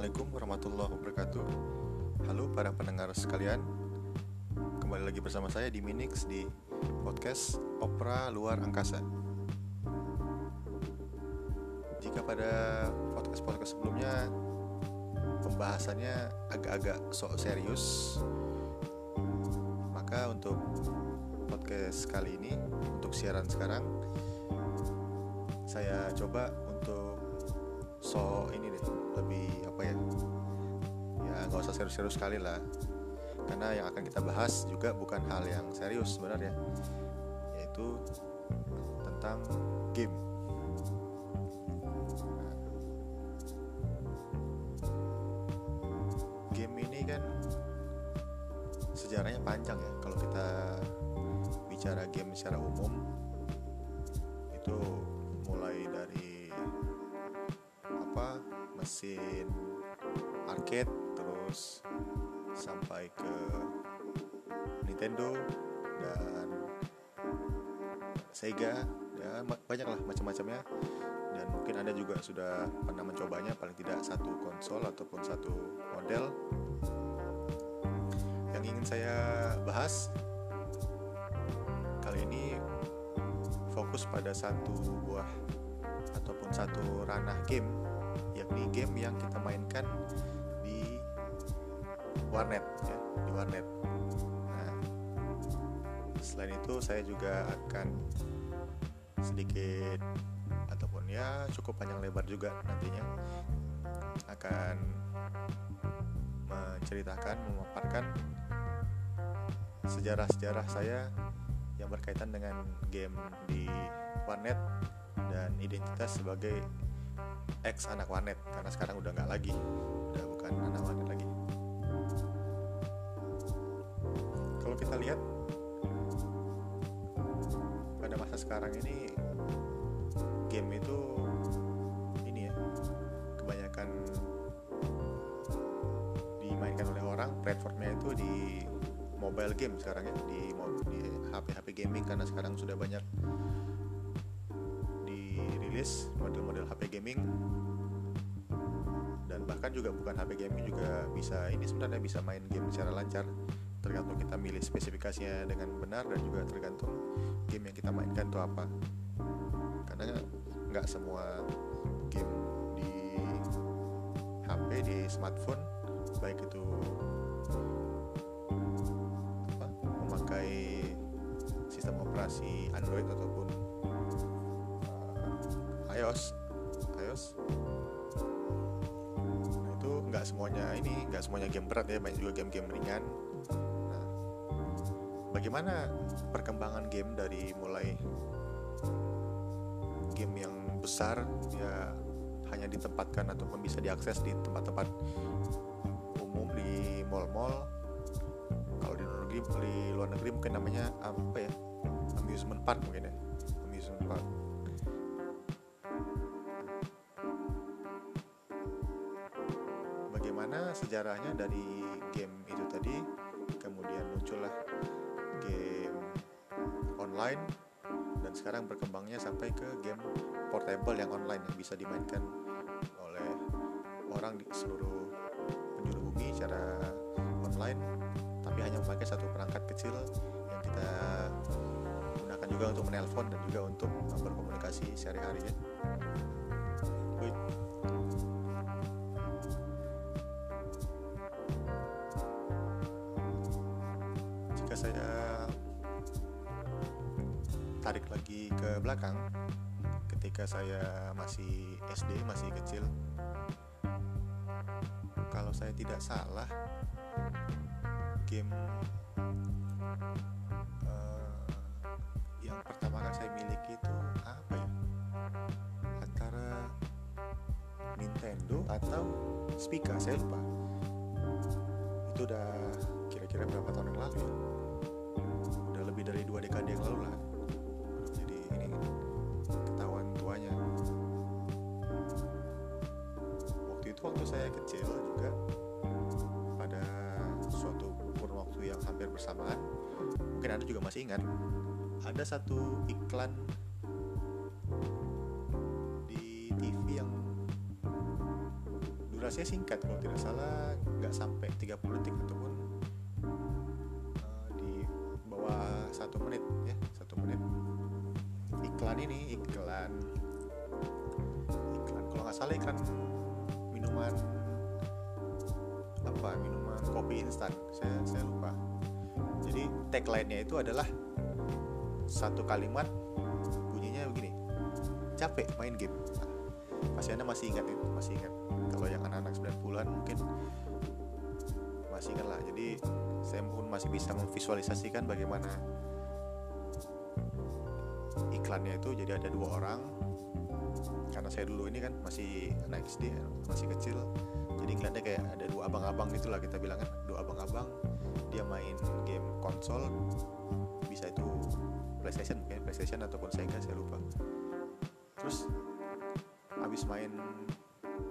Assalamualaikum warahmatullahi wabarakatuh. Halo para pendengar sekalian. Kembali lagi bersama saya di Minix di podcast Opera Luar Angkasa. Jika pada podcast-podcast sebelumnya Pembahasannya agak-agak sok serius Maka untuk podcast kali ini Untuk siaran sekarang Saya coba untuk so ini deh lebih apa ya ya nggak usah serius-serius sekali lah. Karena yang akan kita bahas juga bukan hal yang serius sebenarnya yaitu tentang game Sega ya banyak lah macam-macamnya. Dan mungkin anda juga sudah pernah mencobanya paling tidak satu konsol ataupun satu model. Yang ingin saya bahas kali ini fokus pada satu buah ataupun satu ranah game yakni game yang kita mainkan di warnet ya di warnet. Nah selain itu saya juga akan sedikit ataupun ya cukup panjang lebar juga nantinya. Akan menceritakan memaparkan sejarah-sejarah saya yang berkaitan dengan game di warnet dan identitas sebagai ex anak warnet karena sekarang udah nggak lagi udah bukan anak warnet lagi. Kalau kita lihat pada masa sekarang ini game sekarang ya di HP HP gaming karena sekarang sudah banyak dirilis model-model HP gaming. Dan bahkan juga bukan HP gaming juga bisa ini sebenarnya bisa main game secara lancar. Tergantung kita milih spesifikasinya dengan benar dan juga tergantung game yang kita mainkan itu apa. Karena nggak semua game di HP di smartphone baik itu operasi Android ataupun uh, iOS. iOS. Nah, itu nggak semuanya ini nggak semuanya game berat ya banyak juga game-game ringan. Nah, bagaimana perkembangan game dari mulai game yang besar ya hanya ditempatkan ataupun bisa diakses di tempat-tempat umum di mall-mall? Kalau di luar negeri di luar negeri mungkin namanya apa ya amusement park mungkin ya. Amusement park. Bagaimana sejarahnya dari game itu tadi? Kemudian muncullah game online dan sekarang berkembangnya sampai ke game portable yang online yang bisa dimainkan oleh orang di seluruh penjuru bumi secara online tapi hanya memakai satu perangkat kecil juga untuk menelpon dan juga untuk berkomunikasi sehari-hari ya. Jika saya tarik lagi ke belakang ketika saya masih SD masih kecil kalau saya tidak salah game miliki itu apa ya? Antara Nintendo atau Spica saya lupa. Itu udah kira-kira berapa tahun yang lalu ya? Udah lebih dari dua dekade yang lalu lah. Jadi ini ketahuan tuanya. Waktu itu waktu saya kecil juga pada suatu kurun waktu yang hampir bersamaan mungkin anda juga masih ingat ada satu iklan di TV yang durasinya singkat kalau tidak salah nggak sampai 30 detik ataupun uh, di bawah satu menit ya satu menit. Iklan ini iklan iklan kalau nggak salah iklan minuman apa minuman kopi instan saya saya lupa. Jadi tagline-nya itu adalah satu kalimat bunyinya begini. Capek main game. Nah, pasti anda masih ingat ya? Masih ingat. Kalau yang anak-anak 90-an mungkin masih ingat lah. Jadi saya pun masih bisa memvisualisasikan bagaimana iklannya itu jadi ada dua orang. Karena saya dulu ini kan masih anak SD masih kecil. Jadi ngeliatnya kayak ada dua abang-abang gitulah kita bilang kan. Dua abang-abang dia main game konsol bisa itu PlayStation mungkin PlayStation ataupun Sega saya lupa. Terus habis main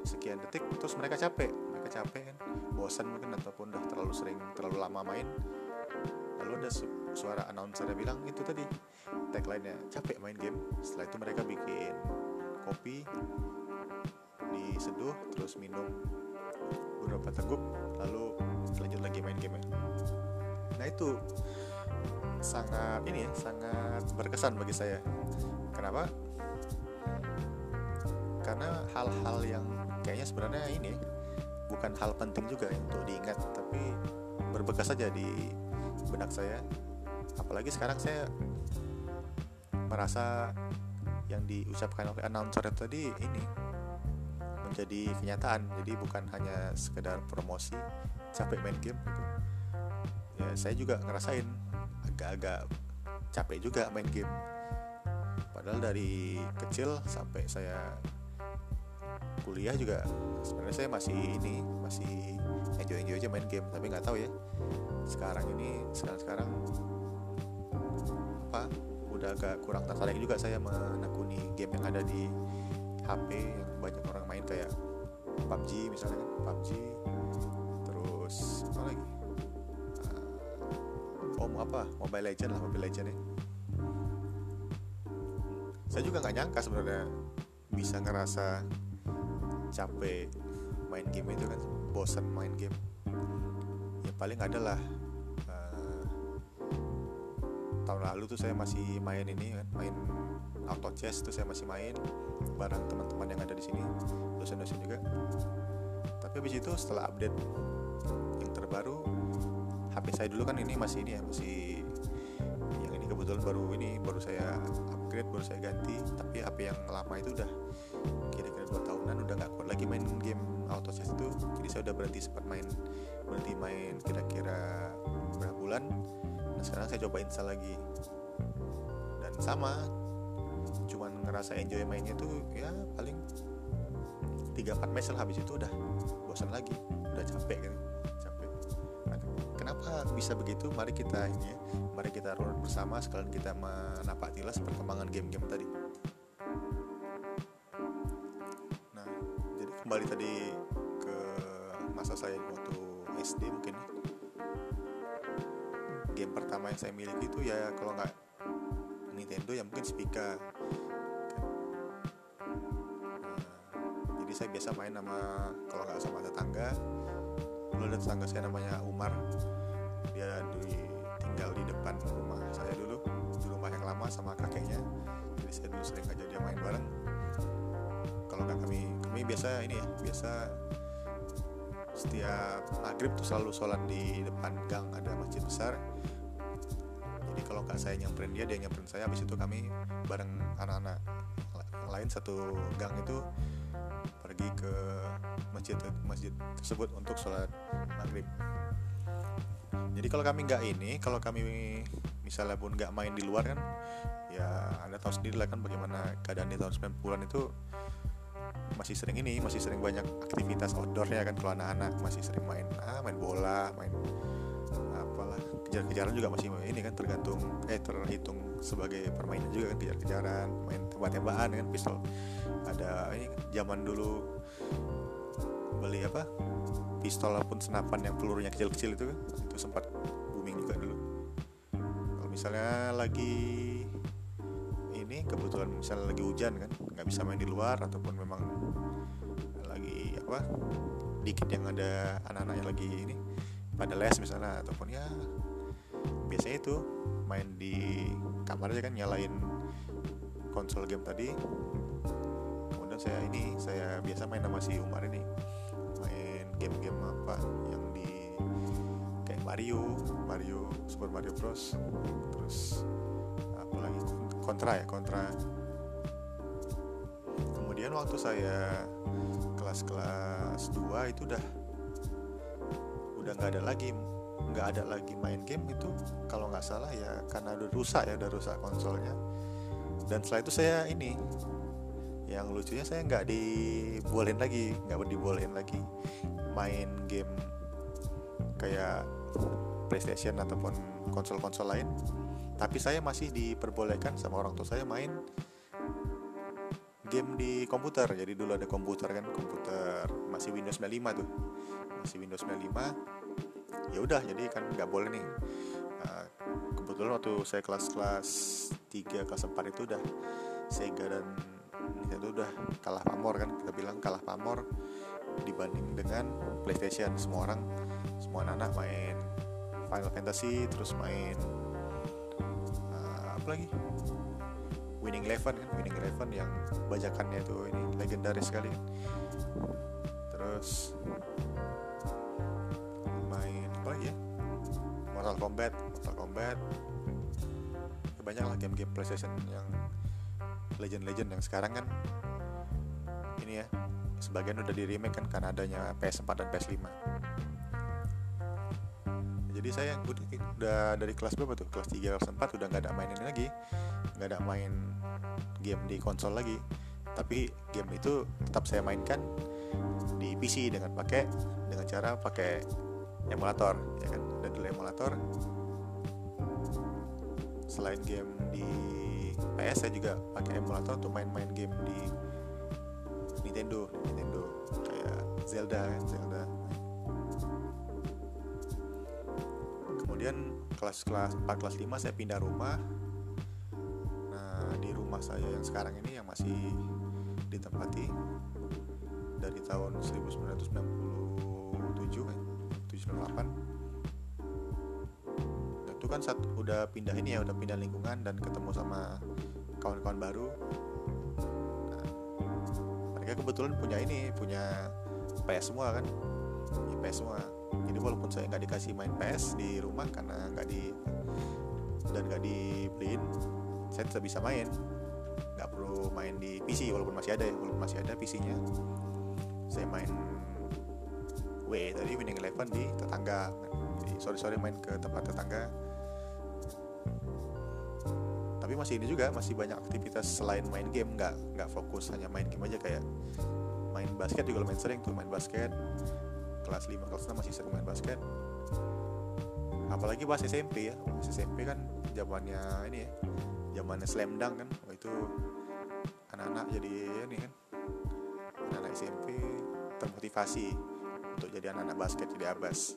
sekian detik terus mereka capek. Mereka capek kan bosan mungkin ataupun udah terlalu sering terlalu lama main. Lalu ada suara announcer bilang itu tadi tagline-nya capek main game. Setelah itu mereka bikin kopi diseduh terus minum beberapa teguk lalu lanjut lagi main game nah itu sangat ini ya sangat berkesan bagi saya. Kenapa? Karena hal-hal yang kayaknya sebenarnya ini bukan hal penting juga untuk diingat tapi berbekas saja di benak saya. Apalagi sekarang saya merasa yang diucapkan oleh announcer tadi ini menjadi kenyataan. Jadi bukan hanya sekedar promosi capek main game gitu. Ya saya juga ngerasain agak-agak capek juga main game. Padahal dari kecil sampai saya kuliah juga sebenarnya saya masih ini masih enjoy enjoy aja main game. Tapi nggak tahu ya sekarang ini sekarang sekarang apa udah agak kurang tertarik juga saya menekuni game yang ada di HP yang banyak orang main kayak PUBG misalnya kan PUBG terus apa lagi om apa? Mobile Legend lah Mobile Legend ya saya juga nggak nyangka sebenarnya bisa ngerasa capek main game itu kan bosan main game. Ya paling adalah uh, tahun lalu tuh saya masih main ini kan main auto chess tuh saya masih main bareng teman-teman yang ada di sini dosen-dosen juga. Tapi habis itu setelah update yang terbaru HP saya dulu kan ini masih ini ya masih yang ini kebetulan baru ini baru saya upgrade baru saya ganti. Tapi HP yang lama itu udah kira-kira dua tahunan udah nggak kuat lagi main game auto chess itu. Jadi saya udah berhenti sempat main berhenti main kira-kira berapa bulan. Dan sekarang saya coba install lagi. Dan sama cuman ngerasa enjoy mainnya tuh ya paling 3-4 match habis itu udah bosan lagi udah capek kan. nah, bisa begitu mari kita ini ya mari kita runut bersama sekalian kita menapak tilas perkembangan game-game tadi. Nah jadi kembali tadi ke masa saya waktu SD mungkin ya. game pertama yang saya miliki itu ya kalau nggak Nintendo ya mungkin Spica. Jadi saya biasa main sama kalau nggak sama tetangga dulu ada tetangga saya namanya Umar dia di, tinggal di depan rumah saya dulu di rumah yang lama sama kakeknya. Jadi saya dulu sering aja dia main bareng. Kalau nggak kami kami biasa ini ya biasa setiap maghrib tuh selalu sholat di depan gang ada masjid besar. Jadi kalau nggak saya nyamperin dia dia nyamperin saya habis itu kami bareng anak-anak. Lain satu gang itu pergi ke masjid masjid tersebut untuk sholat maghrib jadi kalau kami nggak ini kalau kami misalnya pun nggak main di luar kan ya anda tahu sendiri lah kan bagaimana keadaan di tahun 90-an itu masih sering ini masih sering banyak aktivitas outdoornya kan. Kalau anak-anak masih sering main ah main bola main apalah. Kejar-kejaran juga masih ini kan tergantung eh terhitung sebagai permainan juga kan kejar-kejaran main tembak-tembakan kan. Pistol ada ini zaman dulu beli apa? Pistol ataupun senapan yang pelurunya kecil-kecil itu kan sempat booming juga dulu. Kalau misalnya lagi ini kebetulan misalnya lagi hujan kan nggak bisa main di luar ataupun memang lagi apa dikit yang ada anak-anak yang lagi ini pada les misalnya ataupun ya biasanya itu main di kamar aja kan nyalain konsol game tadi. Kemudian saya ini saya biasa main sama si Umar ini main game-game apa Mario Mario Super Mario Bros. Terus apa lagi? Kontra ya kontra kemudian waktu saya kelas-kelas 2 itu udah udah nggak ada lagi nggak ada lagi main game itu. Kalau nggak salah ya karena udah rusak ya udah rusak konsolnya. Dan setelah itu saya ini yang lucunya saya nggak dibolehin lagi nggak dibolehin lagi main game kayak PlayStation ataupun konsol-konsol lain. Tapi saya masih diperbolehkan sama orang tua saya main game di komputer. Jadi dulu ada komputer kan komputer masih Windows 95 tuh. Masih Windows 95 ya udah jadi kan nggak boleh nih. Uh, kebetulan waktu saya kelas-kelas 3 kelas 4 itu udah Sega dan Nintendo udah kalah pamor kan. Kita bilang kalah pamor dibanding dengan PlayStation. Semua orang semua anak, -anak main Final Fantasy terus main uh, apa lagi? Winning Eleven kan Winning Eleven yang bajakannya itu ini legendaris sekali. Terus main apa lagi ya? Mortal Kombat Mortal Kombat. Ya, banyak lah game-game PlayStation yang legend-legend yang sekarang kan. Ini ya sebagian udah di remake kan karena adanya PS4 dan PS5 jadi saya udah dari kelas berapa tuh? Kelas 3 kelas 4 udah nggak ada main ini lagi. Nggak ada main game di konsol lagi. Tapi game itu tetap saya mainkan di PC dengan pakai dengan cara pakai emulator ya kan? Dan dulu emulator selain game di PS saya juga pakai emulator untuk main-main game di kemudian kelas-kelas 4 kelas 5 saya pindah rumah. Nah di rumah saya yang sekarang ini yang masih ditempati dari tahun 1997 kan 78 itu kan saat udah pindah ini ya udah pindah lingkungan dan ketemu sama kawan-kawan baru. Nah, mereka kebetulan punya ini punya PS semua kan ya, PS semua jadi walaupun saya nggak dikasih main PS di rumah karena nggak di dan nggak dibeliin saya tetap bisa main. Nggak perlu main di PC walaupun masih ada ya walaupun masih ada PC-nya saya main W tadi Winning Eleven di tetangga. Jadi sore sore main ke tempat tetangga. Tapi masih ini juga masih banyak aktivitas selain main game. Nggak nggak fokus hanya main game aja. Kayak main basket juga main sering tuh main basket kelas 5 kelas 6 masih sering main basket apalagi pas SMP ya. Pas SMP kan zamannya ini ya zamannya slam dunk kan. Oh, itu anak-anak jadi ini kan anak-anak SMP termotivasi untuk jadi anak-anak basket jadi abas.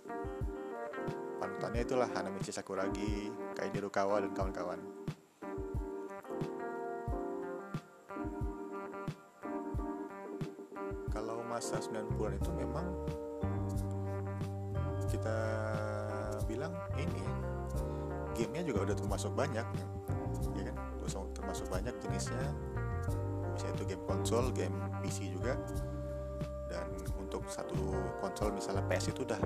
Panutannya itulah Hanamichi Sakuragi Kaidi Rukawa dan kawan-kawan. Kalau masa 90-an itu memang kita bilang ini gamenya juga udah termasuk banyak ya kan? Termasuk banyak jenisnya. Bisa itu game konsol game PC juga. Dan untuk satu konsol misalnya PS itu udah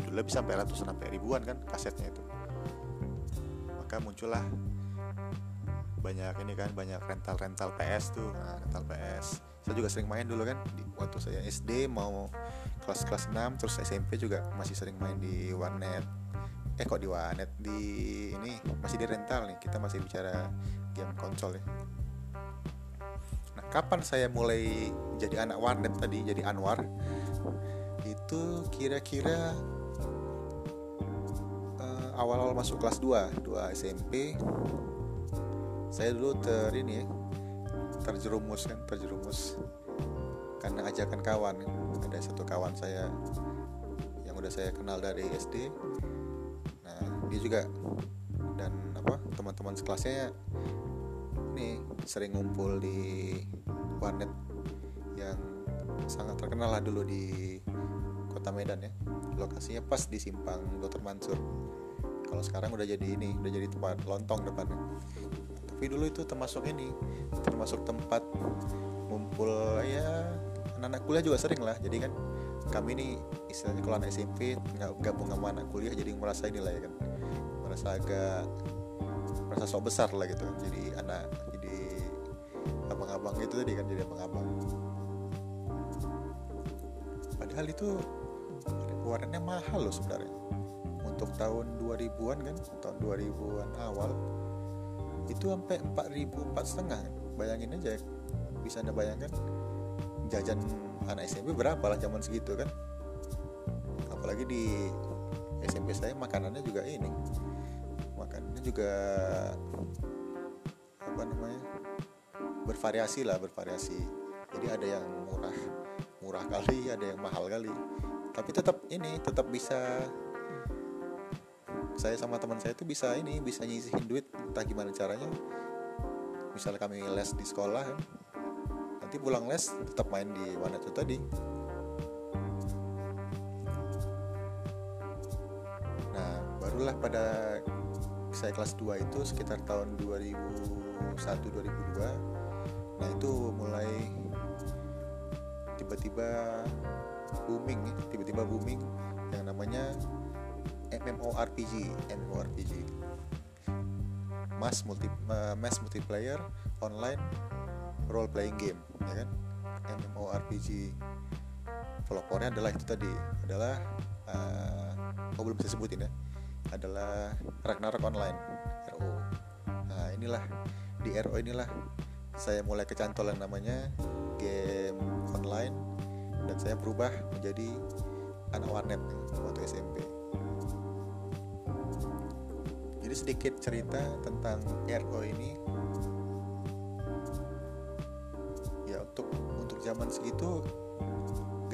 judulnya bisa sampai ratusan sampai ribuan kan kasetnya itu. Maka muncullah banyak ini kan banyak rental rental PS tuh. Nah, rental PS saya juga sering main dulu kan di, waktu saya SD mau kelas kelas 6 terus SMP juga masih sering main di warnet eh kok di warnet di ini masih di rental nih kita masih bicara game konsol ya. Nah kapan saya mulai jadi anak warnet tadi jadi Anwar? Itu kira-kira uh, awal-awal masuk kelas 2 2 SMP saya dulu ter ini ya terjerumus kan terjerumus karena ajakan kawan. Ada satu kawan saya yang udah saya kenal dari SD nah dia juga dan apa teman-teman sekelasnya nih sering ngumpul di warnet yang sangat terkenal lah dulu di kota Medan ya. Lokasinya pas di simpang Dr. Mansur. Kalau sekarang udah jadi ini udah jadi tempat lontong depannya. Tapi dulu itu termasuk ini termasuk tempat ngumpul ya anak-anak kuliah juga sering lah. Jadi kan kami ini istilahnya kalau anak SMP nggak gabung sama anak kuliah jadi merasa inilah ya kan. Merasa agak merasa sok besar lah gitu jadi anak jadi abang-abang itu tadi kan jadi abang-abang. Padahal itu keluarannya mahal loh sebenarnya. Untuk tahun 2000-an kan tahun 2000-an awal itu sampai 4000 empat setengah. Bayangin aja bisa anda bayangkan jajan anak SMP berapa lah zaman segitu kan? Apalagi di SMP saya makanannya juga ini. Makanannya juga apa namanya bervariasi lah bervariasi. Jadi ada yang murah murah kali ada yang mahal kali. Tapi tetap ini tetap bisa saya sama teman saya itu bisa ini bisa nyisihin duit entah gimana caranya. Misalnya kami les di sekolah kan nanti pulang les tetap main di mana itu tadi. Nah barulah pada saya kelas 2 itu sekitar tahun 2001 2002 nah itu mulai tiba-tiba booming tiba-tiba booming yang namanya MMORPG MMORPG mass multi uh, mass multiplayer online role playing game ya kan? MMORPG pelopornya adalah itu tadi adalah uh, oh belum bisa sebutin ya adalah Ragnarok Online RO nah inilah di RO inilah saya mulai kecantolan namanya game online dan saya berubah menjadi anak warnet waktu SMP jadi sedikit cerita tentang RO ini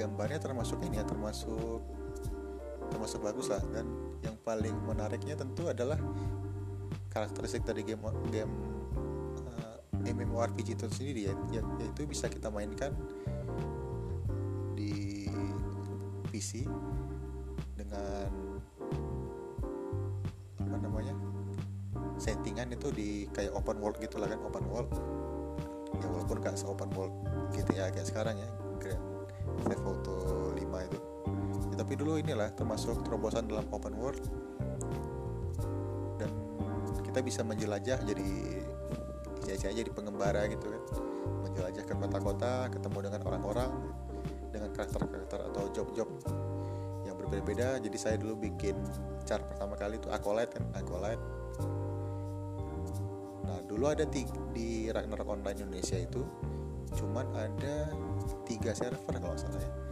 gambarnya termasuk ini ya termasuk termasuk bagus lah. Dan yang paling menariknya tentu adalah karakteristik dari game game uh, MMORPG itu sendiri ya, ya yaitu bisa kita mainkan di PC dengan apa namanya settingan itu di kayak open world gitu lah kan open world. Ya walaupun gak se open world GTA kayak sekarang ya Grand dulu inilah termasuk terobosan dalam open world. Dan kita bisa menjelajah jadi isi aja di pengembara gitu kan. Menjelajah ke kota-kota ketemu dengan orang-orang dengan karakter-karakter atau job-job yang berbeda-beda. Jadi saya dulu bikin chart pertama kali itu acolyte kan acolyte. Nah dulu ada di, di Ragnarok Online Indonesia itu cuman ada tiga server kalau salah ya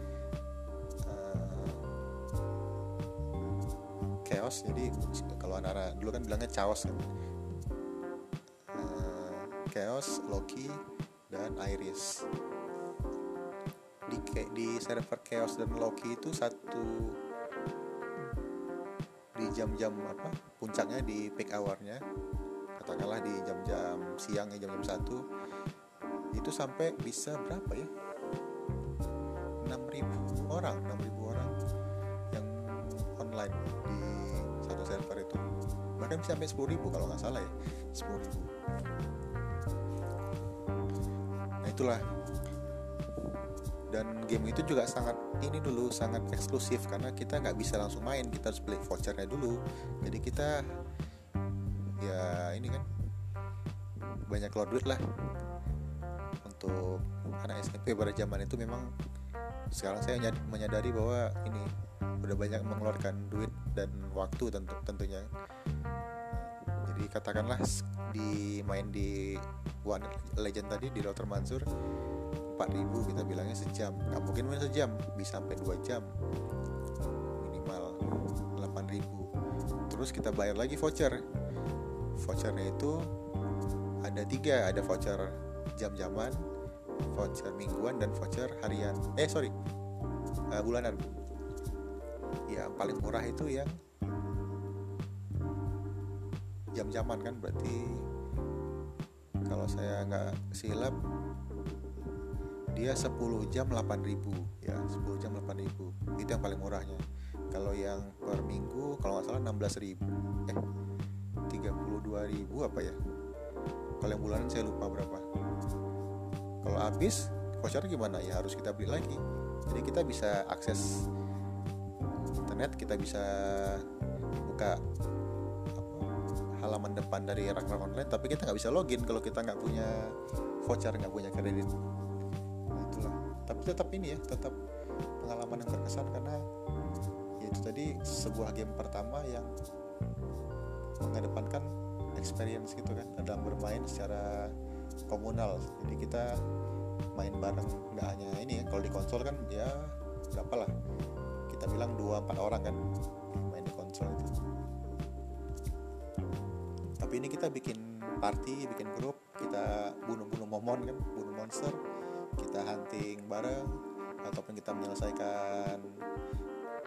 chaos jadi kalau anak-anak dulu kan bilangnya chaos kan. Uh, chaos Loki dan Iris. Di di server chaos dan Loki itu satu di jam-jam apa puncaknya di peak hournya katakanlah di jam-jam siang ya jam-jam satu itu sampai bisa berapa ya? 6000 orang 6000 orang yang online bahkan bisa sampai 10.000 kalau nggak salah ya. 10.000 nah itulah. Dan game itu juga sangat ini dulu sangat eksklusif karena kita nggak bisa langsung main. Kita harus beli vouchernya dulu. Jadi kita ya ini kan banyak keluar duit lah. Untuk anak SMP pada zaman itu memang sekarang saya menyadari bahwa ini udah banyak mengeluarkan duit dan waktu tentu tentunya katakanlah di main di One Legend tadi di Dr. Mansur 4000 kita bilangnya sejam. Nggak mungkin main sejam bisa sampai 2 jam. Minimal 8000 terus kita bayar lagi voucher. Vouchernya itu ada tiga. Ada voucher jam-jaman voucher mingguan dan voucher harian. Eh sorry uh, bulanan. Ya paling murah itu yang jam-jaman kan berarti kalau saya nggak silap dia 10 jam 8000 ya 10 jam 8000 itu yang paling murahnya. Kalau yang per minggu kalau nggak salah 16000 eh 32000 apa ya? Kalau yang bulanan saya lupa berapa. Kalau habis voucher gimana? Ya harus kita beli lagi. Jadi kita bisa akses internet kita bisa buka halaman depan dari Ragnarok online tapi kita nggak bisa login kalau kita nggak punya voucher nggak punya kredit. Nah, itulah. Tapi tetap ini ya tetap pengalaman yang berkesan karena ya itu tadi sebuah game pertama yang mengedepankan experience gitu kan. Dalam bermain secara komunal. Jadi kita main bareng. Nggak hanya ini ya kalau di konsol kan ya berapa lah. Kita bilang dua empat orang kan ini kita bikin party bikin grup kita bunuh-bunuh momon kan bunuh monster. Kita hunting bareng ataupun kita menyelesaikan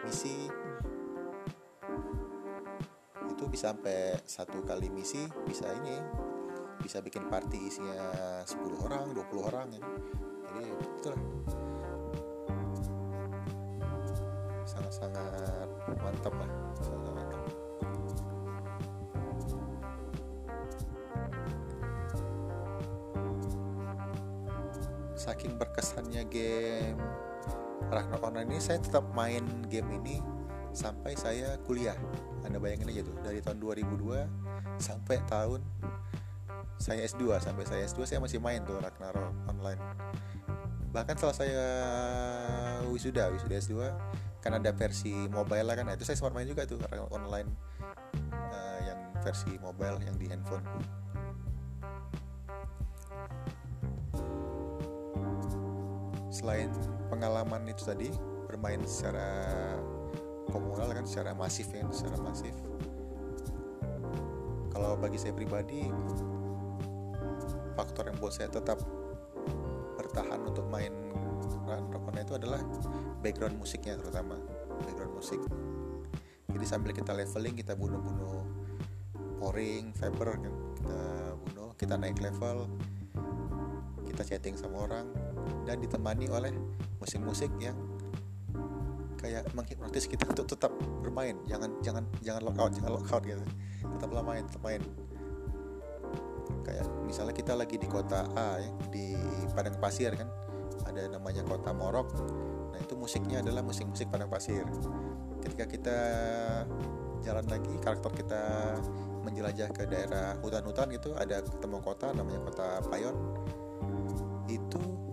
misi. Itu bisa sampai satu kali misi bisa ini bisa bikin party isinya 10 orang 20 orang ya. jadi itulah. Sangat-sangat mantap lah. sangat saking berkesannya game Ragnarok Online ini saya tetap main game ini sampai saya kuliah. Anda bayangin aja tuh dari tahun 2002 sampai tahun saya S2 sampai saya S2 saya masih main tuh Ragnarok Online. Bahkan setelah saya wisuda wisuda S2 kan ada versi mobile lah kan. Nah, itu saya sempat main juga tuh Ragnarok Online uh, yang versi mobile yang di handphone selain pengalaman itu tadi bermain secara komunal kan secara masif ya secara masif. Kalau bagi saya pribadi faktor yang buat saya tetap bertahan untuk main rokoknya itu adalah background musiknya terutama background musik. Jadi sambil kita leveling kita bunuh-bunuh pouring Viper kan kita bunuh kita naik level kita chatting sama orang dan ditemani oleh musik-musik yang kayak menghipnotis kita untuk tetap bermain. Jangan jangan jangan lockout jangan lockout gitu. Tetaplah main tetap main. Kayak misalnya kita lagi di kota A ya di padang pasir kan ada namanya kota Morok. Nah itu musiknya adalah musik-musik padang pasir. Ketika kita jalan lagi karakter kita menjelajah ke daerah hutan-hutan gitu ada ketemu kota namanya kota Payon. Itu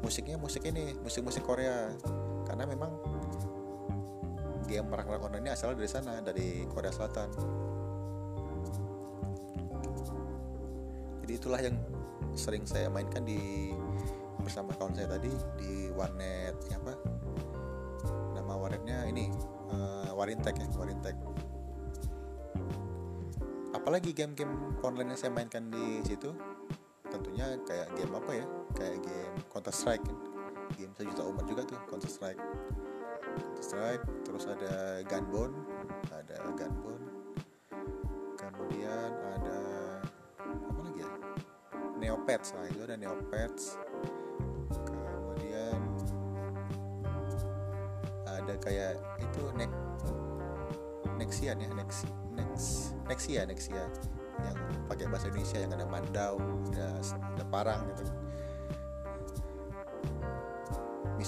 musiknya musik ini musik-musik Korea. Karena memang game perang online ini asal dari sana dari Korea Selatan. Jadi itulah yang sering saya mainkan di bersama kawan saya tadi di warnet ya apa? Nama warnetnya ini uh, Warintek ya Warintek apalagi game-game online yang saya mainkan di situ tentunya kayak game apa ya kayak game Counter Strike game sejuta umat juga tuh Counter Strike. Counter Strike terus ada Gunbone ada Gunbone kemudian ada apa lagi ya? Neopets nah itu ada Neopets. Kemudian ada kayak itu Nex Nexian ya Nex Nex Nexia Nexia. Yang pakai bahasa Indonesia yang ada mandau ada ada parang gitu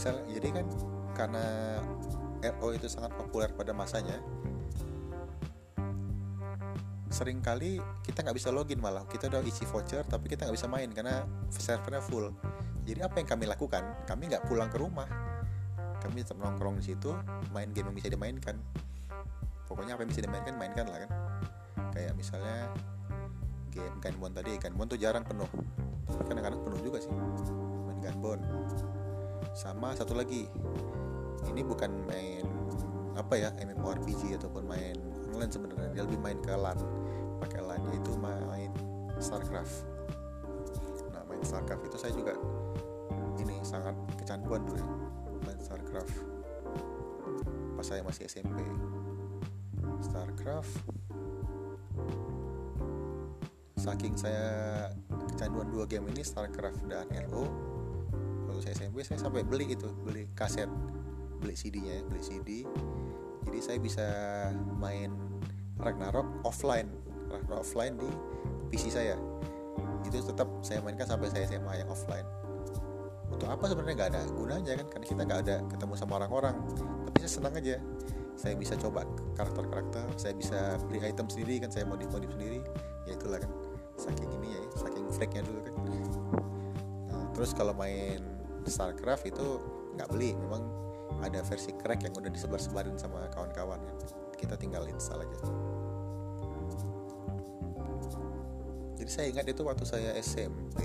misal jadi kan karena RO itu sangat populer pada masanya sering kali kita nggak bisa login malah. Kita udah isi voucher tapi kita nggak bisa main karena servernya full. Jadi apa yang kami lakukan kami nggak pulang ke rumah. Kami tetap nongkrong di situ main game yang bisa dimainkan. Pokoknya apa yang bisa dimainkan mainkan lah kan. Kayak misalnya game Gunbon tadi Gunbon tuh jarang penuh. Tapi kadang-kadang penuh juga sih main Gunbon sama satu lagi. Ini bukan main apa ya MMORPG ataupun main online sebenarnya. Dia lebih main ke LAN. Pakai LAN yaitu main StarCraft. Nah main StarCraft itu saya juga ini sangat kecanduan dulu ya, main StarCraft. Pas saya masih SMP StarCraft. Saking saya kecanduan dua game ini StarCraft dan LO saya SMP saya sampai beli itu beli kaset beli CD-nya ya beli CD jadi saya bisa main Ragnarok offline Ragnarok offline di PC saya. Itu tetap saya mainkan sampai saya SMA yang offline. Untuk apa sebenarnya? Nggak ada gunanya kan karena kita nggak ada ketemu sama orang-orang. Tapi saya senang aja. Saya bisa coba karakter-karakter saya bisa beli item sendiri kan saya modif-modif sendiri. Ya itulah kan saking ini ya saking freaknya dulu kan. Nah, terus kalau main Starcraft itu nggak beli memang ada versi crack yang udah disebar-sebarin sama kawan-kawan kan kita tinggal install aja. Jadi saya ingat itu waktu saya SMP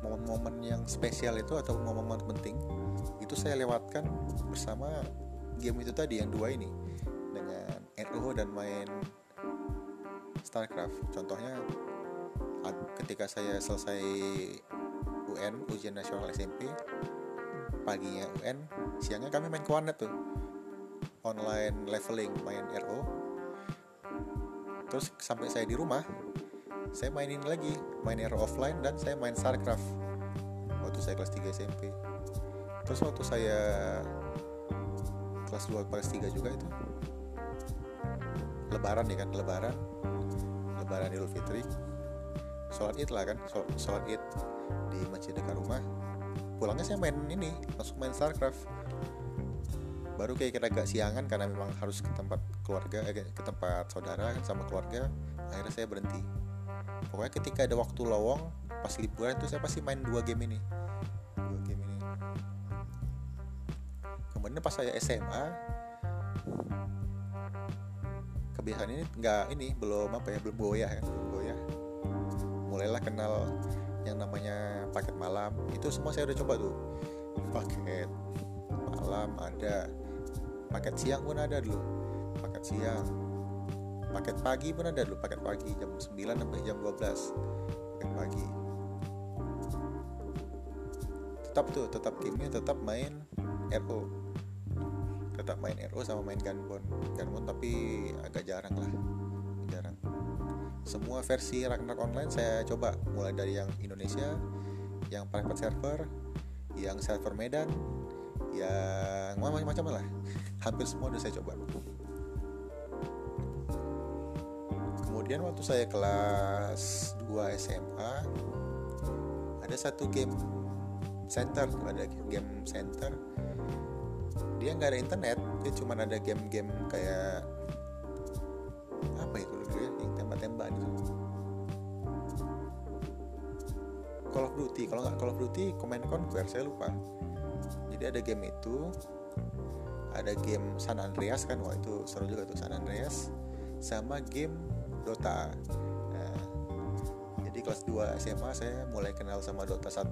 momen-momen yang spesial itu atau momen-momen penting itu saya lewatkan bersama game itu tadi yang dua ini dengan RO dan main StarCraft. Contohnya ketika saya selesai UN ujian nasional SMP paginya UN siangnya kami main ke warnet tuh. Online leveling main RO terus sampai saya di rumah saya mainin lagi main RO offline dan saya main StarCraft. Waktu saya kelas 3 SMP terus waktu saya kelas 2 kelas 3 juga itu lebaran ya kan lebaran. Lebaran Idul Fitri sholat id lah kan sholat id di masjid dekat rumah. Pulangnya saya main ini langsung main Starcraft. Baru kayak kita agak siangan karena memang harus ke tempat keluarga eh, ke tempat saudara kan sama keluarga akhirnya saya berhenti. Pokoknya ketika ada waktu lowong pas liburan itu saya pasti main dua game ini. Dua game ini. Kemudian pas saya SMA kebiasaan ini nggak ini belum apa ya belum goyah kan. belum goyah mulailah kenal yang namanya paket malam. Itu semua saya udah coba tuh. Paket malam ada paket siang pun ada dulu. Paket siang paket pagi pun ada dulu. Paket pagi jam 9 sampai jam 12 paket pagi. Tetap tuh tetap gamenya tetap main RO tetap main RO sama main Gunbon Gunbon tapi agak jarang lah semua versi Ragnarok Online saya coba. Mulai dari yang Indonesia yang private server yang server Medan yang macam-macam lah. Hampir semua udah saya coba. Kemudian waktu saya kelas 2 SMA ada satu game center ada game center. Dia nggak ada internet dia cuma ada game-game kayak Call of Duty. Kalau nggak Call of Duty Command Conquer saya lupa. Jadi ada game itu ada game San Andreas kan wah itu seru juga tuh San Andreas sama game Dota. Nah, jadi kelas 2 SMA saya mulai kenal sama Dota 1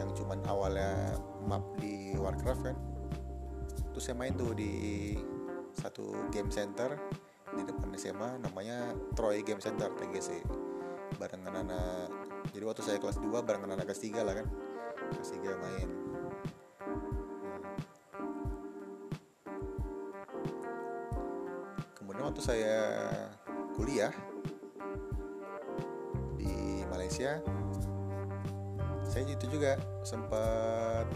yang cuman awalnya map di Warcraft kan. Terus saya main tuh di satu game center di depan SMA namanya Troy Game Center TGC barengan anak jadi waktu saya kelas 2 barengan anak kelas 3 lah kan. Kelas 3 main. Kemudian waktu saya kuliah di Malaysia saya itu juga sempat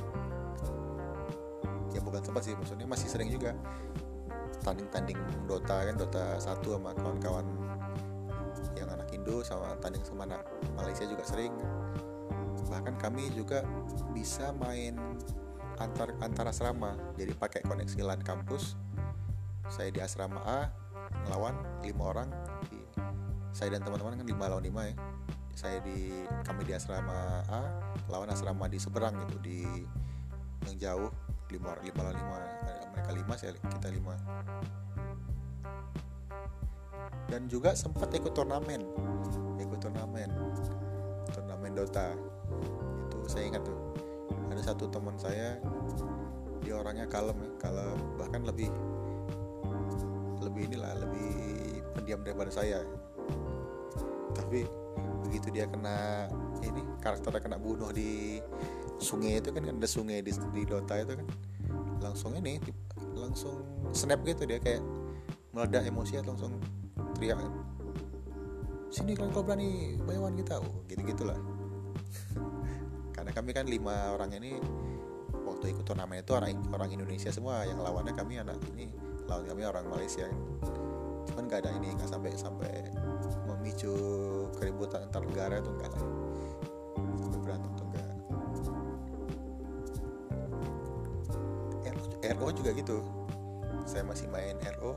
ya bukan sempat sih maksudnya masih sering juga tanding-tanding Dota kan Dota 1 sama kawan-kawan Indo sama tanding sama Malaysia juga sering. Bahkan kami juga bisa main antar antar asrama. Jadi pakai koneksi LAN kampus. Saya di asrama A ngelawan lima orang. Di, saya dan teman-teman kan lima lawan lima ya. Saya di kami di asrama A lawan asrama di seberang gitu di yang jauh lima lima lawan lima. Mereka lima saya kita lima dan juga sempat ikut turnamen. Ikut turnamen. Turnamen Dota. Itu saya ingat tuh. Ada satu teman saya dia orangnya kalem ya kalem. Bahkan lebih lebih inilah lebih pendiam daripada saya. Tapi begitu dia kena ini karakternya kena bunuh di sungai itu kan ada sungai di, di Dota itu kan. Langsung ini langsung snap gitu dia kayak meledak emosi langsung teriak sini kalian kalau berani bayawan kita. Oh, gitu gitulah karena kami kan lima orang ini waktu ikut turnamen itu orang orang Indonesia semua yang lawannya kami anak ini lawan kami orang Malaysia. Cuman nggak ada ini nggak sampai sampai memicu keributan antar negara itu enggak lah berantem tuh enggak RO, juga gitu. Saya masih main RO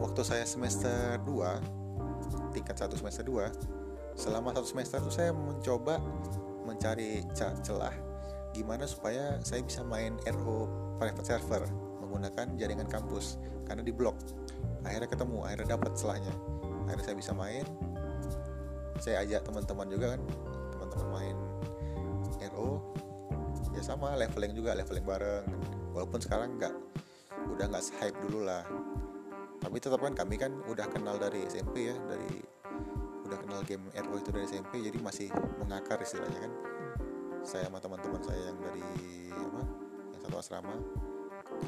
waktu saya semester 2 tingkat satu semester 2 selama satu semester itu saya mencoba mencari celah gimana supaya saya bisa main RO private server menggunakan jaringan kampus. Karena di blok akhirnya ketemu akhirnya dapat celahnya. Akhirnya saya bisa main. Saya ajak teman-teman juga kan teman-teman main RO ya sama leveling juga leveling bareng. Walaupun sekarang nggak udah nggak hype dulu lah tapi tetap kan kami kan udah kenal dari SMP ya dari udah kenal game RO itu dari SMP jadi masih mengakar istilahnya kan. Saya sama teman-teman saya yang dari apa yang satu asrama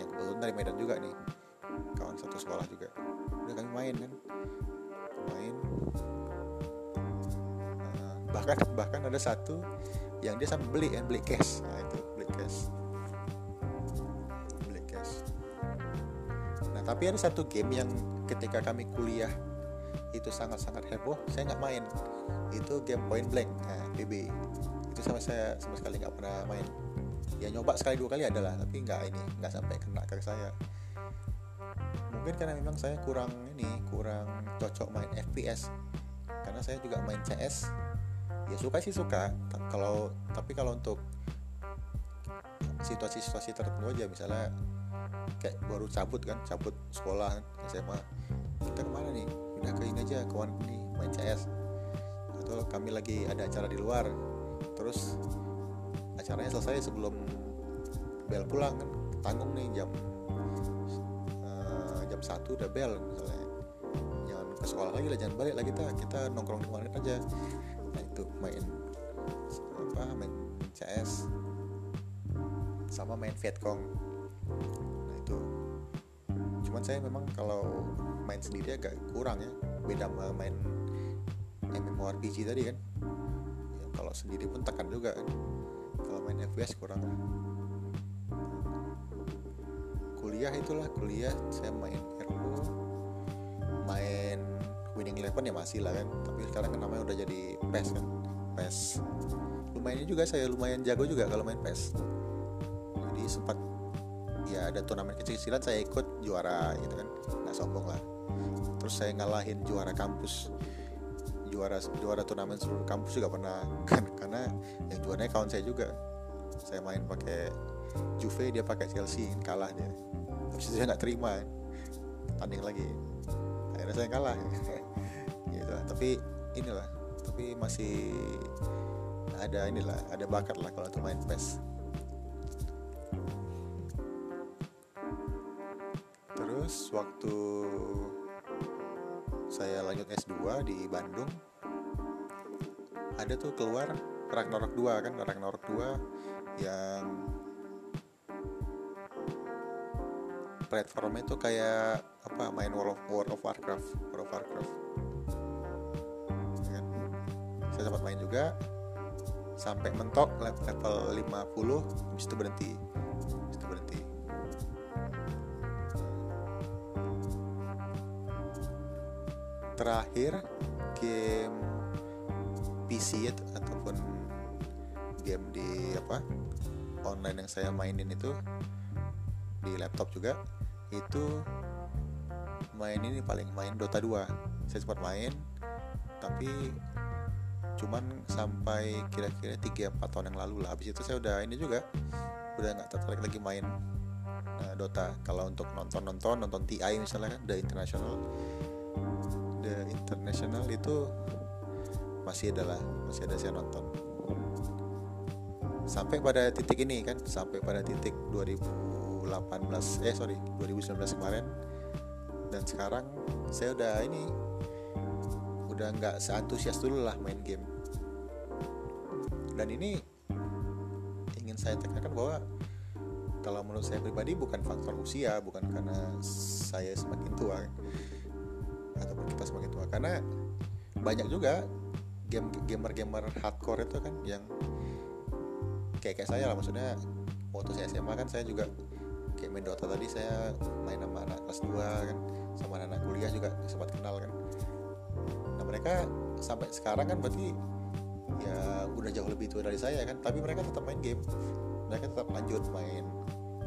yang kebetulan dari Medan juga nih kawan satu sekolah juga. Udah kami main kan main. Uh, bahkan bahkan ada satu yang dia sampai beli kan beli cash. Nah itu beli cash nah tapi ada satu game yang ketika kami kuliah itu sangat-sangat heboh saya nggak main. Itu game point blank nah, PB itu sama saya sama sekali nggak pernah main. Ya nyoba sekali dua kali adalah tapi nggak ini nggak sampai kena ke saya. Mungkin karena memang saya kurang ini kurang cocok main FPS karena saya juga main CS ya suka sih suka. Kalau tapi kalau untuk situasi-situasi tertentu aja misalnya kayak baru cabut kan cabut sekolah SMA kita ke mana nih? Udah ke ini aja kawan ini main CS atau kami lagi ada acara di luar. Terus acaranya selesai sebelum bel pulang kan tanggung nih jam uh, jam satu udah bel misalnya. Jangan ke sekolah lagi lah jangan balik lagi kita kita nongkrong di mana aja. Nah itu main apa main CS sama main Vietcong cuman saya memang kalau main sendiri agak kurang ya. Beda sama main MMORPG tadi kan. Ya, kalau sendiri pun tekan juga kan. Kalau main FPS kurang lah. Kuliah itulah kuliah saya main RO main Winning Eleven ya masih lah kan. Tapi sekarang kan namanya udah jadi PES kan PES. Lumayan juga saya lumayan jago juga kalau main PES. Jadi sempat ada turnamen kecil-kecilan saya ikut juara gitu kan. Nggak sombong lah. Terus saya ngalahin juara kampus. Juara juara turnamen seluruh kampus juga pernah. Kan karena yang juaranya kawan saya juga. Saya main pakai Juve dia pakai Chelsea kalah dia. Habis itu saya nggak terima tanding lagi. Akhirnya saya kalah. Gitu tapi inilah tapi masih ada inilah ada bakat lah kalau untuk main PES terus waktu saya lanjut S2 di Bandung ada tuh keluar Ragnarok 2 kan Ragnarok 2 yang platformnya tuh kayak apa main World of, World of Warcraft World of Warcraft kan? saya sempat main juga sampai mentok level 50 habis itu berhenti terakhir game PC ataupun game di apa online yang saya mainin itu di laptop juga itu main ini paling main Dota 2 saya sempat main tapi cuman sampai kira-kira 3-4 tahun yang lalu lah. Habis itu saya udah ini juga udah nggak tertarik lagi main uh, Dota. Kalau untuk nonton-nonton nonton TI misalnya kan The International The International itu masih adalah masih ada saya nonton. Sampai pada titik ini kan sampai pada titik 2000 2018 eh sorry 2019 kemarin. Dan sekarang saya udah ini udah nggak seantusias dulu lah main game. Dan ini ingin saya tekankan bahwa kalau menurut saya pribadi bukan faktor usia bukan karena saya semakin tua ataupun kita semakin tua. Karena banyak juga game gamer gamer hardcore itu kan yang kayak kayak saya lah maksudnya waktu saya SMA kan saya juga kayak main Dota tadi saya main sama anak kelas 2 kan sama anak, -anak kuliah juga sempat kenal kan. Nah mereka sampai sekarang kan berarti ya udah jauh lebih tua dari saya kan tapi mereka tetap main game. Mereka tetap lanjut main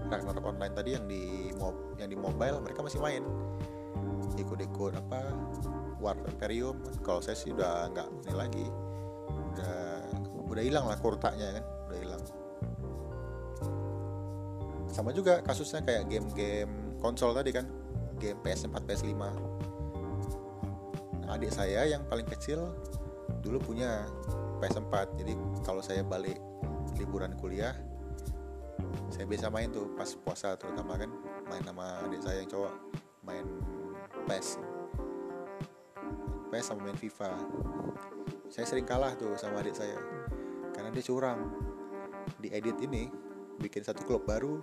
Ragnarok online tadi yang di mob yang di mobile mereka masih main ikut-ikut apa War Imperium. Kalau saya sih udah nggak ini lagi. Udah udah hilang lah kurtanya kan udah hilang. Sama juga kasusnya kayak game-game konsol tadi kan game PS4 PS5 nah, adik saya yang paling kecil dulu punya PS4 jadi kalau saya balik liburan kuliah saya bisa main tuh pas puasa terutama kan main sama adik saya yang cowok main PES. PES sama main FIFA. Saya sering kalah tuh sama adik saya. Karena dia curang. Di edit ini bikin satu klub baru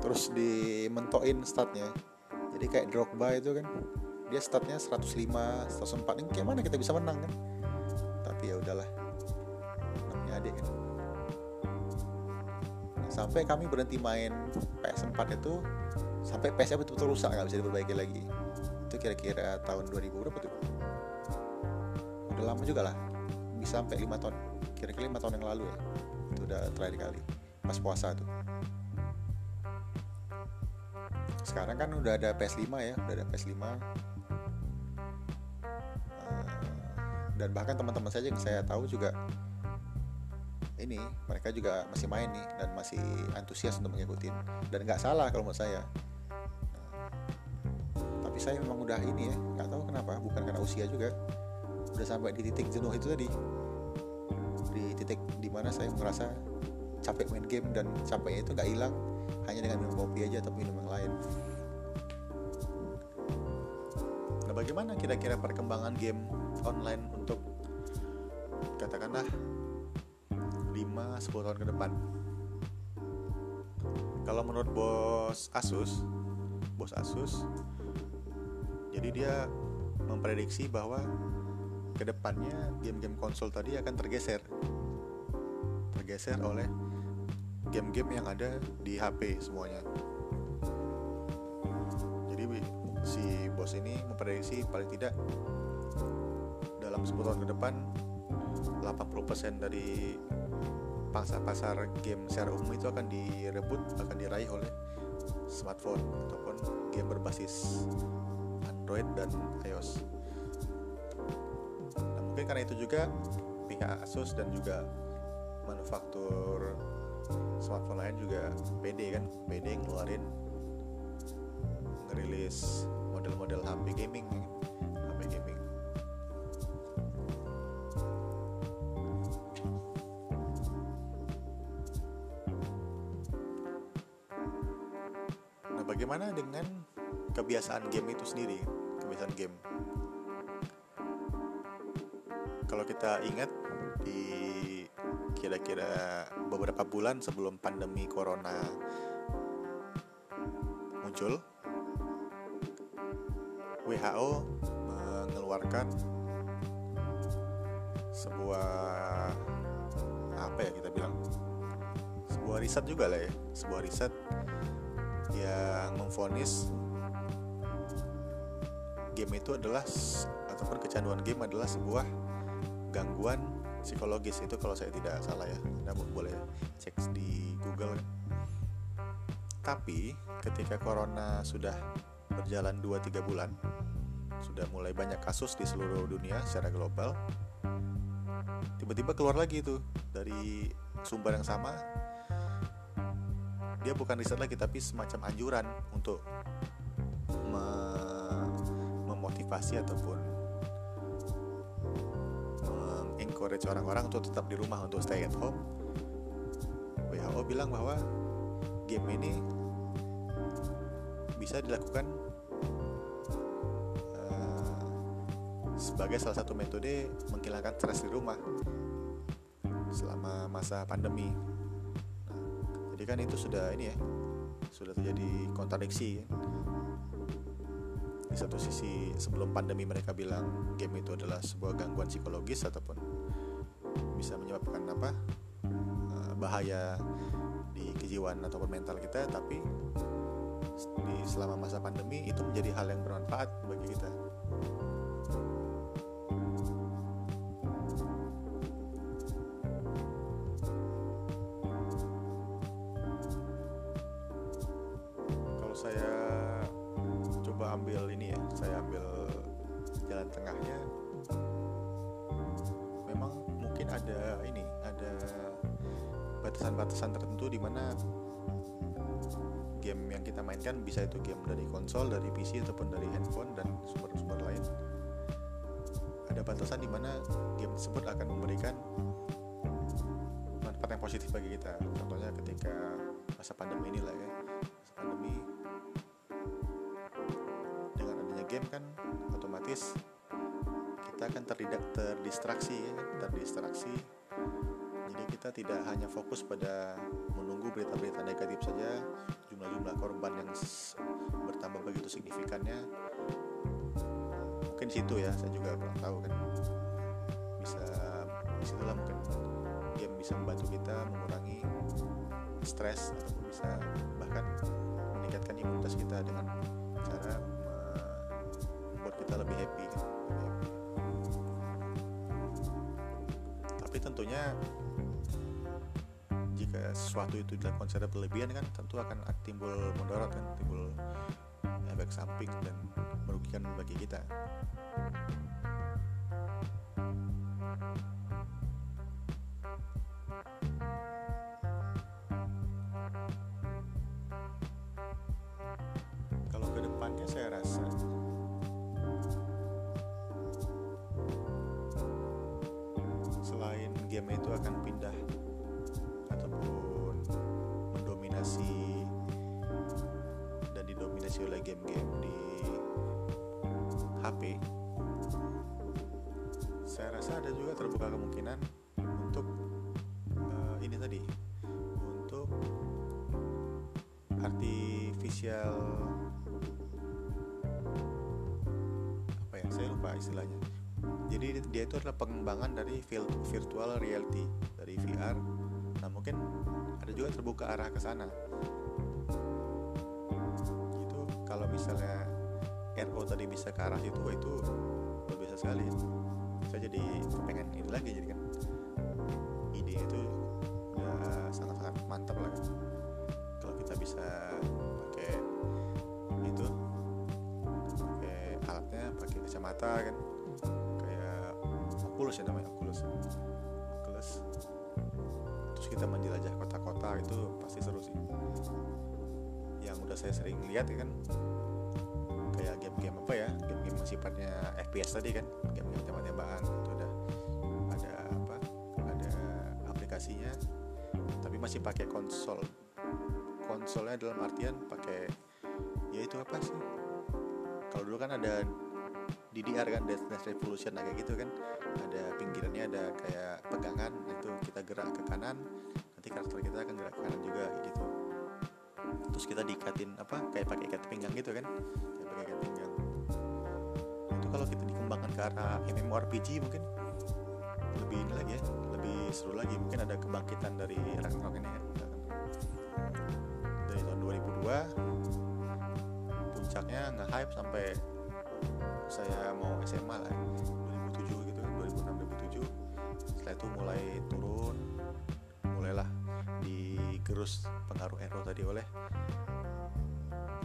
terus dimentoin statnya. Jadi kayak Drogba itu kan dia statnya 105 104 ini kayak mana kita bisa menang kan? Tapi ya udahlah. Namanya adik kan. Sampai kami berhenti main PS4 itu sampai PS betul-betul rusak nggak bisa diperbaiki lagi itu kira-kira tahun 2000 berapa tuh? Udah lama juga lah. Bisa sampai lima tahun. Kira-kira lima tahun yang lalu ya. Itu udah terakhir kali. Pas puasa tuh. Sekarang kan udah ada PS5 ya. Udah ada PS5 uh, eh, dan bahkan teman-teman saya yang saya tahu juga ini mereka juga masih main nih dan masih antusias untuk mengikuti dan nggak salah kalau menurut saya saya memang udah ini ya nggak tahu kenapa bukan karena usia juga. Udah sampai di titik jenuh itu tadi. Di titik di mana saya merasa capek main game dan capeknya itu nggak hilang hanya dengan minum kopi aja atau minum yang lain. Nah bagaimana kira-kira perkembangan game online untuk katakanlah 5-10 tahun ke depan? Kalau menurut bos Asus bos Asus jadi dia memprediksi bahwa ke depannya game-game konsol tadi akan tergeser. Tergeser oleh game-game yang ada di HP semuanya. Jadi si bos ini memprediksi paling tidak dalam 10 tahun ke depan 80% dari pangsa pasar game secara umum itu akan direbut akan diraih oleh smartphone ataupun game berbasis Android dan iOS. Nah, mungkin karena itu juga pihak Asus dan juga manufaktur smartphone lain juga PD kan, PD ngeluarin ngerilis model-model HP gaming bagaimana dengan kebiasaan game itu sendiri kebiasaan game. Kalau kita ingat di kira-kira beberapa bulan sebelum pandemi corona muncul WHO mengeluarkan sebuah apa ya kita bilang sebuah riset juga lah ya. Sebuah riset yang memfonis game itu adalah ataupun kecanduan game adalah sebuah gangguan psikologis. Itu kalau saya tidak salah ya Anda boleh cek di Google. Tapi ketika corona sudah berjalan 2-3 bulan sudah mulai banyak kasus di seluruh dunia secara global tiba-tiba keluar lagi itu dari sumber yang sama. Dia bukan riset lagi tapi semacam anjuran untuk memotivasi ataupun mengencourage orang-orang untuk tetap di rumah untuk stay at home WHO bilang bahwa game ini bisa dilakukan uh, sebagai salah satu metode menghilangkan stres di rumah selama masa pandemi jadi kan itu sudah ini ya sudah terjadi kontradiksi ya. Di satu sisi sebelum pandemi mereka bilang game itu adalah sebuah gangguan psikologis ataupun bisa menyebabkan apa eh, bahaya di kejiwaan ataupun mental kita tapi di selama masa pandemi itu menjadi hal yang bermanfaat bagi kita bisa itu game dari konsol, dari PC ataupun dari handphone dan sumber-sumber lain. Ada batasan di mana game tersebut akan memberikan manfaat yang positif bagi kita. Contohnya ketika masa pandemi inilah ya, masa pandemi dengan adanya game kan otomatis kita akan terdidak terdistraksi ya, terdistraksi jadi kita tidak hanya fokus pada menunggu berita-berita negatif saja jumlah-jumlah korban yang bertambah begitu signifikannya mungkin situ ya saya juga kurang tahu kan bisa di situlah mungkin game bisa membantu kita mengurangi stres ataupun bisa bahkan meningkatkan imunitas kita dengan cara membuat kita lebih happy lebih happy. tapi tentunya sesuatu itu dilakukan secara berlebihan kan tentu akan timbul mudarat kan timbul efek samping dan merugikan bagi kita. Kalau ke depannya saya rasa selain game itu akan pindah mendominasi dan didominasi oleh game-game di HP saya rasa ada juga terbuka kemungkinan untuk uh, ini tadi untuk artificial apa ya saya lupa istilahnya. Jadi dia itu adalah pengembangan dari virtual reality dari VR nah mungkin ada juga terbuka arah ke sana. Gitu. Kalau misalnya RO tadi bisa ke arah situ itu luar biasa sekali. Saya jadi kepengen ini lagi jadi kan ide itu udah sangat-sangat mantap lah. Kalau kita bisa pakai itu pakai alatnya pakai kacamata kan. Kayak Oculus ya namanya Oculus. Oculus. Terus kita menjelajah itu pasti seru sih. Yang udah saya sering lihat ya kan kayak game-game apa ya game-game sifatnya FPS tadi kan game-game tembak-tembakan itu udah ada apa ada aplikasinya tapi masih pakai konsol. Konsolnya dalam artian pakai ya itu apa sih? Kalau dulu kan ada DDR kan Dance Revolution nah, kayak gitu kan. Ada pinggirannya ada kayak pegangan itu kita gerak ke kanan nanti karakter kita akan gerak ke kanan juga gitu. Terus kita diikatin apa kayak pakai ikat pinggang gitu kan? Kayak pakai ikat pinggang. Itu kalau kita dikembangkan ke arah MMORPG mungkin lebih ini lagi ya lebih seru lagi. Mungkin ada kebangkitan dari Ragnarok ini ya. Dari tahun 2002 puncaknya nge-hype sampai saya mau SMA lah 2007 gitu kan 2006 2007 setelah itu mulai turun digerus pengaruh Ero tadi oleh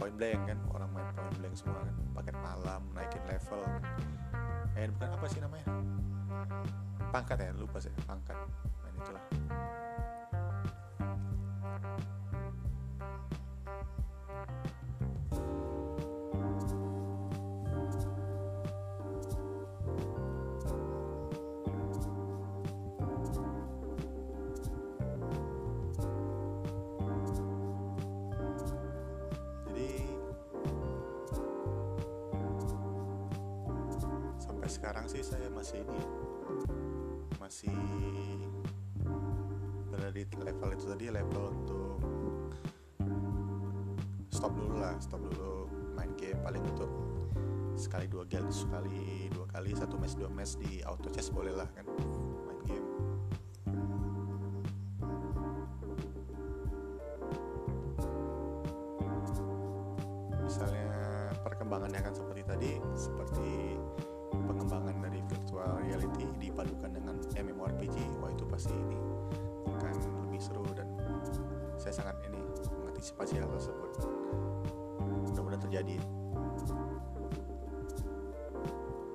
point blank kan? Orang main point blank semua kan? Paket malam naikin level eh bukan apa sih namanya? Pangkat ya? Lupa saya pangkat. Main itulah masih ini masih berada di level itu tadi level untuk stop dulu lah stop dulu main game. Paling untuk sekali dua kali sekali dua kali satu match dua match di auto chess boleh lah kan main game. Misalnya perkembangannya akan seperti tadi seperti dipadukan dengan MMORPG wah itu pasti ini akan lebih seru dan saya sangat ini mengantisipasi hal tersebut. Mudah-mudahan terjadi.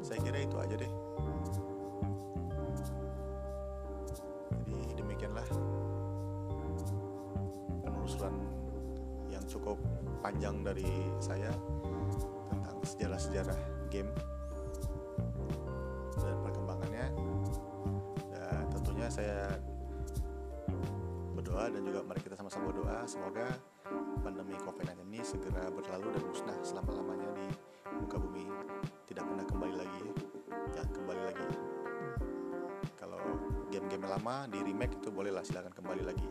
Saya kira itu aja deh. Jadi demikianlah penelusuran yang cukup panjang dari saya tentang sejarah-sejarah game semoga pandemi COVID-19 ini segera berlalu dan musnah selama-lamanya di muka bumi tidak pernah kembali lagi ya. jangan kembali lagi. Kalau game-game lama di remake itu bolehlah silakan kembali lagi.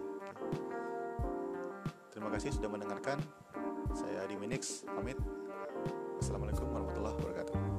Terima kasih sudah mendengarkan. Saya Diminix pamit. Assalamualaikum warahmatullahi wabarakatuh